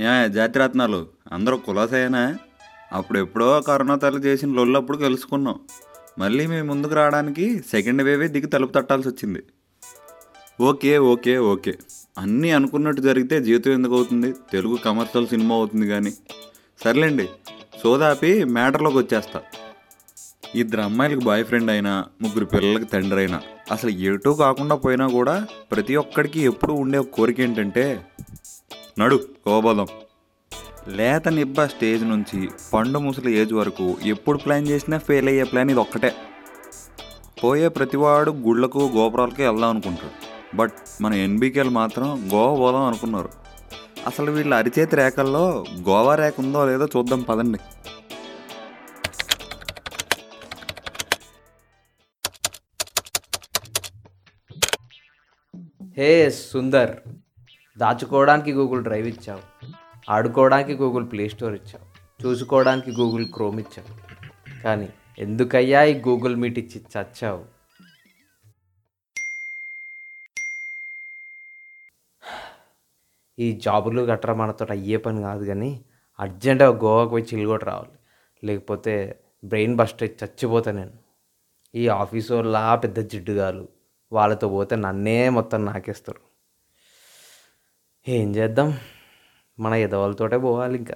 ఏ జాతిరత్నాలు. అందరూ కులాసేనా. అప్పుడు ఎప్పుడో కరోనా తల్లి చేసిన లొల్లప్పుడు కలుసుకున్నాం మళ్ళీ మీ ముందుకు రావడానికి సెకండ్ వేవే దిగి తలుపు తట్టాల్సి వచ్చింది. Okay okay okay. అన్నీ అనుకున్నట్టు జరిగితే జీవితం ఎందుకు అవుతుంది? తెలుగు కమర్షియల్ సినిమా అవుతుంది కానీ సర్లేండి సోదాపి మ్యాటర్లోకి వచ్చేస్తా. ఇద్దరు అమ్మాయిలకు బాయ్ ఫ్రెండ్ అయినా ముగ్గురు పిల్లలకి తండ్రి అయినా అసలు ఎటూ కాకుండా పోయినా కూడా ప్రతి ఒక్కడికి ఎప్పుడూ ఉండే కోరిక ఏంటంటే నడు కోబోదాం లేత నిబ్బ స్టేజ్ నుంచి పండు ముసలి ఏజ్ వరకు ఎప్పుడు ప్లాన్ చేసినా ఫెయిల్ అయ్యే ప్లాన్ ఇది ఒక్కటే. పోయే ప్రతివాడు గుళ్ళకు గోపురాలకి వెళ్దాం అనుకుంటాడు. బట్ మన ఎన్బికేలు మాత్రం గోవా పోదాం అనుకున్నారు. అసలు వీళ్ళ అరిచేతి రేఖల్లో గోవా రేఖ ఉందో లేదో చూద్దాం పదండి. హే సుందర్. దాచుకోవడానికి గూగుల్ డ్రైవ్ ఇచ్చావు. ఆడుకోవడానికి గూగుల్ ప్లే స్టోర్ ఇచ్చావు. చూసుకోవడానికి గూగుల్ క్రోమ్ ఇచ్చావు. కానీ ఎందుకయ్యా ఈ గూగుల్ మీట్ ఇచ్చి చచ్చావు? ఈ జాబులు గట్రా మనతో అయ్యే పని కాదు కానీ అర్జెంటుగా గోవాకు పోయి చిల్లుగొట్టి రావాలి. లేకపోతే బ్రెయిన్ బస్ట్ అయి చచ్చిపోతా నేను. ఈ ఆఫీసు వాళ్ళ పెద్ద జిడ్డుగాలు వాళ్ళతో పోతే నన్నే మొత్తం నాకేస్తారు. ఏం చేద్దాం? మన ఎదవాళ్ళతోటే పోవాలి ఇంకా.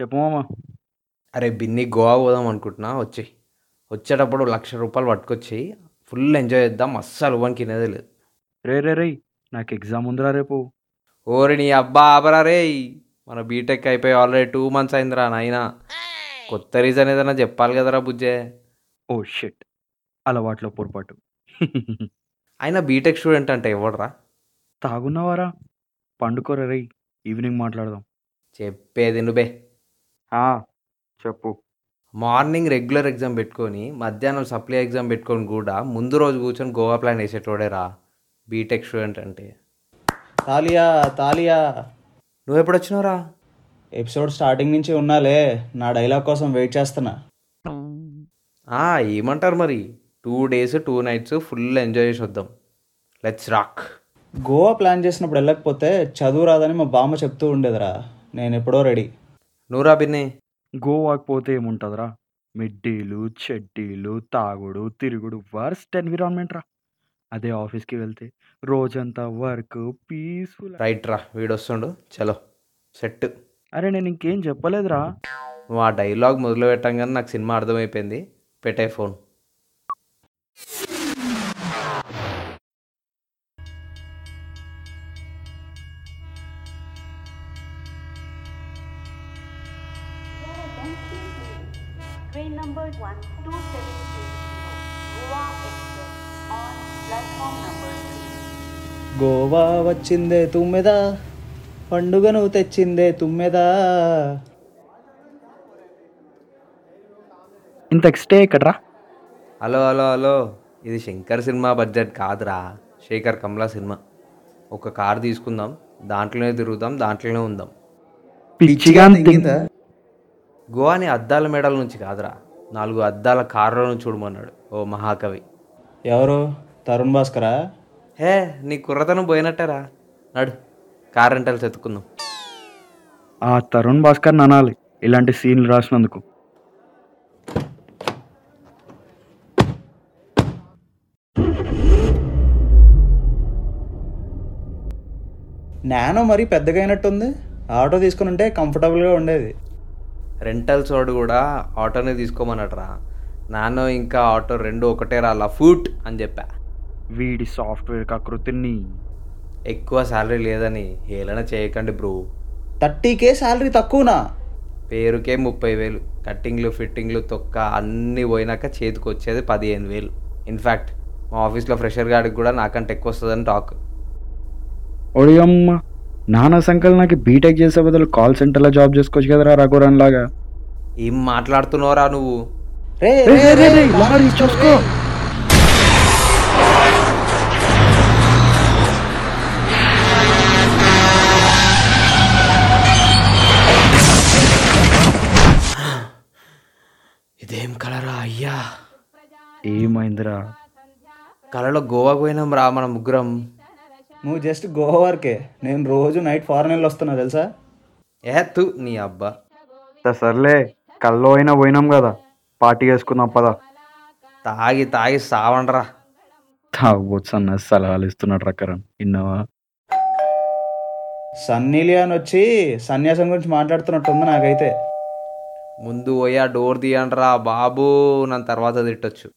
చెప్పు మామ. అరే బిన్ని గోవా పోదాం అనుకుంటున్నా వచ్చి వచ్చేటప్పుడు లక్ష రూపాయలు పట్టుకొచ్చి ఫుల్ ఎంజాయ్ చేద్దాం అస్సలు తినేదే లేదు. రే రే రే నాకు ఎగ్జామ్ ఉందిరా రేపు. ఓరి నీ అబ్బా ఆపరా రే. మన బీటెక్ అయిపోయి ఆల్రెడీ టూ మంత్స్ అయిందిరా నాయన. కొత్త రీజన్ ఏదైనా చెప్పాలి కదరా బుజ్జే. Oh shit. అలవాట్లో పొరపాటు. అయినా బీటెక్ స్టూడెంట్ అంటే ఎవడరా? తాగున్నావారా? పండుకోరా రేయ్ ఈవినింగ్ మాట్లాడదాం. చెప్పేది నువ్వే. ఆ, చెప్పు. మార్నింగ్ రెగ్యులర్ ఎగ్జామ్ పెట్టుకొని మధ్యాహ్నం సప్లై ఎగ్జామ్ పెట్టుకొని కూడా ముందు రోజు కూర్చొని గోవా ప్లాన్ వేసేటోడేరా బీటెక్ స్టూడెంట్ అంటే. తాలియా తాలియా. నువ్వు ఎప్పుడు వచ్చినావురా ఎపిసోడ్ స్టార్టింగ్ నుంచి ఉన్నాలే నా డైలాగ్ కోసం వెయిట్ చేస్తున్నా. ఏమంటారు మరి? Two days two nights full enjoy చేసి వద్దాం. లెట్స్ రాక్ గోవా ప్లాన్ చేసినప్పుడు వెళ్ళకపోతే చదువు రాదని మా బామ్మ చెప్తూ ఉండేదిరా. నేను ఎప్పుడో రెడీ. నువ్వురా బిన్ని గోవాకి పోతే ఏముంటుందిరా? మిడ్డీలు చెడ్డీలు తాగుడు తిరుగుడు వర్స్ట్ ఎన్విరాన్మెంట్ రా. అదే ఆఫీస్కి వెళ్తే రోజంతా వర్క్ పీస్ఫుల్ రైట్ రా వీడు వస్తుండు చలో సెట్. అరే నేను ఇంకేం చెప్పలేదురా. నువ్వు ఆ డైలాగ్ మొదలు పెట్టంగానే నాకు సినిమా అర్థమైపోయింది. పెట్టే ఫోన్. గోవా వచ్చిందే తుమ్మెదా పండుగను తెచ్చిందే తుమ్మెదా. ఇంత ఎక్స్టే ఎక్కడ్రా? Hello hello hello. ఇది శంకర్ సినిమా బడ్జెట్ కాదురా. శేఖర్ కమలా సినిమా. ఒక కార్ తీసుకుందాం దాంట్లోనే తిరుగుదాం దాంట్లోనే ఉందాం. పిచ్చిగా గోవాని అద్దాల మేడల నుంచి కాదురా. నాలుగు అద్దాల కార్లో నుంచి చూడమన్నాడు ఓ మహాకవి. ఎవరు? తరుణ్ భాస్కరా? హే నీ కుర్రతనం పోయినట్టేరా. నడు కార్ రెంటల్స్ ఎత్తుకుందాం. ఆ తరుణ్ భాస్కర్ అనాలి. ఇలాంటి సీన్లు రాసినందుకు. నానో మరీ పెద్దగా అయినట్టుంది. ఆటో తీసుకుని ఉంటే కంఫర్టబుల్గా ఉండేది. రెంటల్స్ వాడు కూడా ఆటోనే తీసుకోమన్నట్రా నాన్న ఇంకా ఆటో రెండు ఒకటే రా లఫూట్ అని చెప్పా. వీడి సాఫ్ట్వేర్ కకృతిని. ఎక్కువ శాలరీ లేదని హేళన చేయకండి బ్రో. థర్టీకే శాలరీ తక్కువనా? పేరుకే ముప్పై వేలు. కట్టింగ్లు ఫిట్టింగ్లు తొక్క అన్నీ పోయినాక చేతికి వచ్చేది పదిహేను వేలు. ఇన్ఫ్యాక్ట్ మా ఆఫీస్లో ఫ్రెషర్ గాడికి కూడా నాకంటే ఎక్కువ వస్తుందని టాక్ ఒడియమ్మ నాన్న సంకల్ నాకు బీటెక్ చేసే బదులు కాల్ సెంటర్లో జాబ్ చేసుకోవచ్చు కదరా రఘురాన్ లాగా ఏం మాట్లాడుతున్నావురా నువ్వు? రే రే, రే, రే, రే, లారీ చూసుకో. ఇదేం కలరా అయ్యా? ఏమైందిరా? కలలో గోవాకు పోయినాం రా మన ముగ్గురం. నువ్వు జస్ట్ గోవా వరకే. నేను రోజు నైట్ ఫారెన్ వెళ్ళి వస్తున్నా తెలుసా? ఏ తు నీ అబ్బా. సరే, సర్లే కల్లో అయినా పోయినాం కదా. పార్టీ చేసుకుందాం పదా. తాగి తాగి సావండ్రా. తాగబోతు అన్న సలహాలు ఇస్తున్నాడు రకరన్ విన్నావా? సన్నీ లియాన్ వచ్చి సన్యాసం గురించి మాట్లాడుతున్నట్టుంది నాకైతే. ముందు పోయి డోర్ తీయండిరా బాబు నన్ను తర్వాత తిట్టొచ్చు.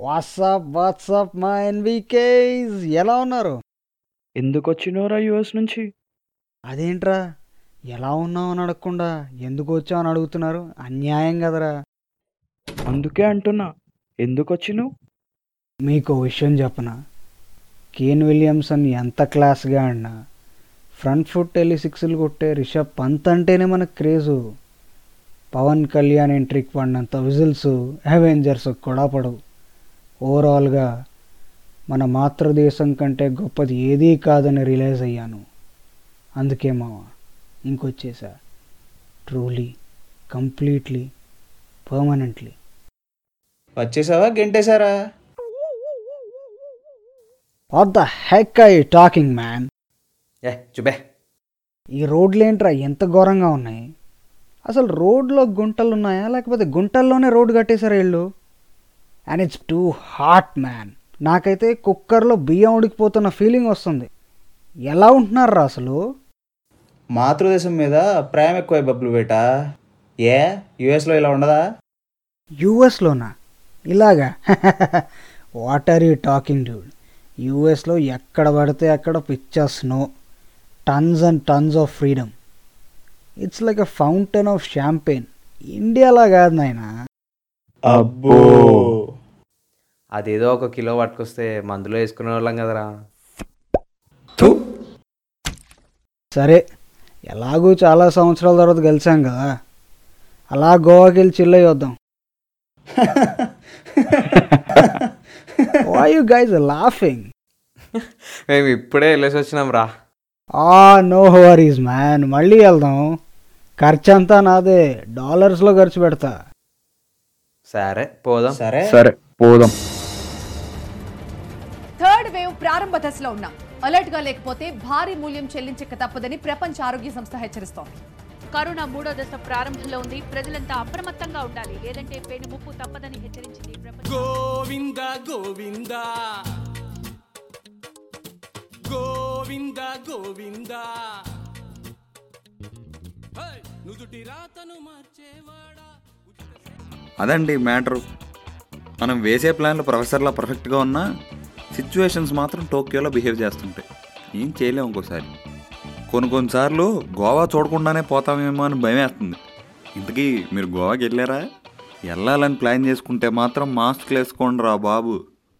వాట్సాప్ వాట్సాప్ మా ఎన్వికేస్ ఎలా ఉన్నారు? ఎందుకు వచ్చినవరా యుఎస్ నుంచి? అదేంట్రా? ఎలా ఉన్నావు అని అడగకుండా ఎందుకు వచ్చావు అని అడుగుతున్నారు? అన్యాయం కదరా. అందుకే అంటున్నా. ఎందుకు వచ్చినావు మీకు ఓ విషయం చెప్పనా? కేన్ విలియమ్సన్ ఎంత క్లాస్గా ఆడినా? ఫ్రంట్ ఫుట్ వెళ్ళి సిక్స్లు కొట్టే రిషబ్ పంత్ అంటేనే మనకు క్రేజు. పవన్ కళ్యాణ్ ఎంట్రీకి పడినంత విజిల్స్ అవెంజర్స్ కూడా పడవు. ఓవరాల్గా మన మాతృదేశం కంటే గొప్పది ఏదీ కాదని రియలైజ్ అయ్యాను. అందుకే మావ ఇంకొచ్చేసా. Truly completely permanently. వచ్చేసావా? గెంటేశారా? What the heck I talking man? ఏ చూపే. ఈ రోడ్లు ఏంట్రా ఎంత ఘోరంగా ఉన్నాయి? అసలు రోడ్లో గుంటలు ఉన్నాయా లేకపోతే గుంటల్లోనే రోడ్డు కట్టేశారు వీళ్ళు? And it's too hot man నాకైతే కుక్కర్లో బియ్యం ఉడికిపోతున్న ఫీలింగ్ వస్తుంది. ఎలా ఉంటున్నారా అసలు? మాతృదేశం మీద ప్రేమ ఎక్కువ బబ్బులు బేటా. ఏ? యుఎస్లో ఇలా ఉండదా? యూఎస్లోనా ఇలాగా. What are you talking dude యూఎస్లో ఎక్కడ పడితే అక్కడ picture snow tons and tons of freedom it's like a fountain of champagne ఇండియాలా కాదు నాయనా. అబ్బో. అదేదో ఒక కిలో పట్టుకొస్తే మందులో వేసుకునే వాళ్ళం కదరా సరే ఎలాగూ చాలా సంవత్సరాల తర్వాత కలిసాం కదా. అలా గోవాకి వెళ్ళి చిల్ వద్దాం. వై యూ గైజ్ లాఫింగ్ మేము ఇప్పుడే వెళ్ళేసి వచ్చినాం రా. ఆ నో వరీస్ మ్యాన్ మళ్ళీ వెళ్దాం. ఖర్చు అంతా నాదే. డాలర్స్లో ఖర్చు పెడతా. సరే పోదాం. సరే సరే పోదాం. థర్డ్ వేవ్ ప్రారంభ దశలో ఉన్నాం. అలర్ట్గా లేకపోతే భారీ మూల్యం చెల్లించక తప్పదని ప్రపంచ ఆరోగ్య సంస్థ హెచ్చరిస్తోంది. కరోనా మూడో దశ ప్రారంభంలో ఉంది. ప్రజలంతా అప్రమత్తంగా ఉండాలి. లేదంటే పేను ముప్పు తప్పదని హెచ్చరించింది ప్రపంచ గోవింద గోవింద. గోవింద గోవింద! నుదుటి రాతను మార్చేవాడా? అదండి మ్యాటరు. మనం వేసే ప్లాన్లు ప్రొఫెసర్లా పర్ఫెక్ట్గా ఉన్నా సిచ్యువేషన్స్ మాత్రం టోక్యోలో బిహేవ్ చేస్తుంటాయి. ఏం చేయలేము ఇంకోసారి. కొన్ని కొన్నిసార్లు గోవా చూడకుండానే పోతామేమో అని భయం వేస్తుంది. ఇంతకీ మీరు గోవాకి వెళ్ళారా? వెళ్ళాలని ప్లాన్ చేసుకుంటే మాత్రం మాస్క్ వేసుకోండి రా బాబు.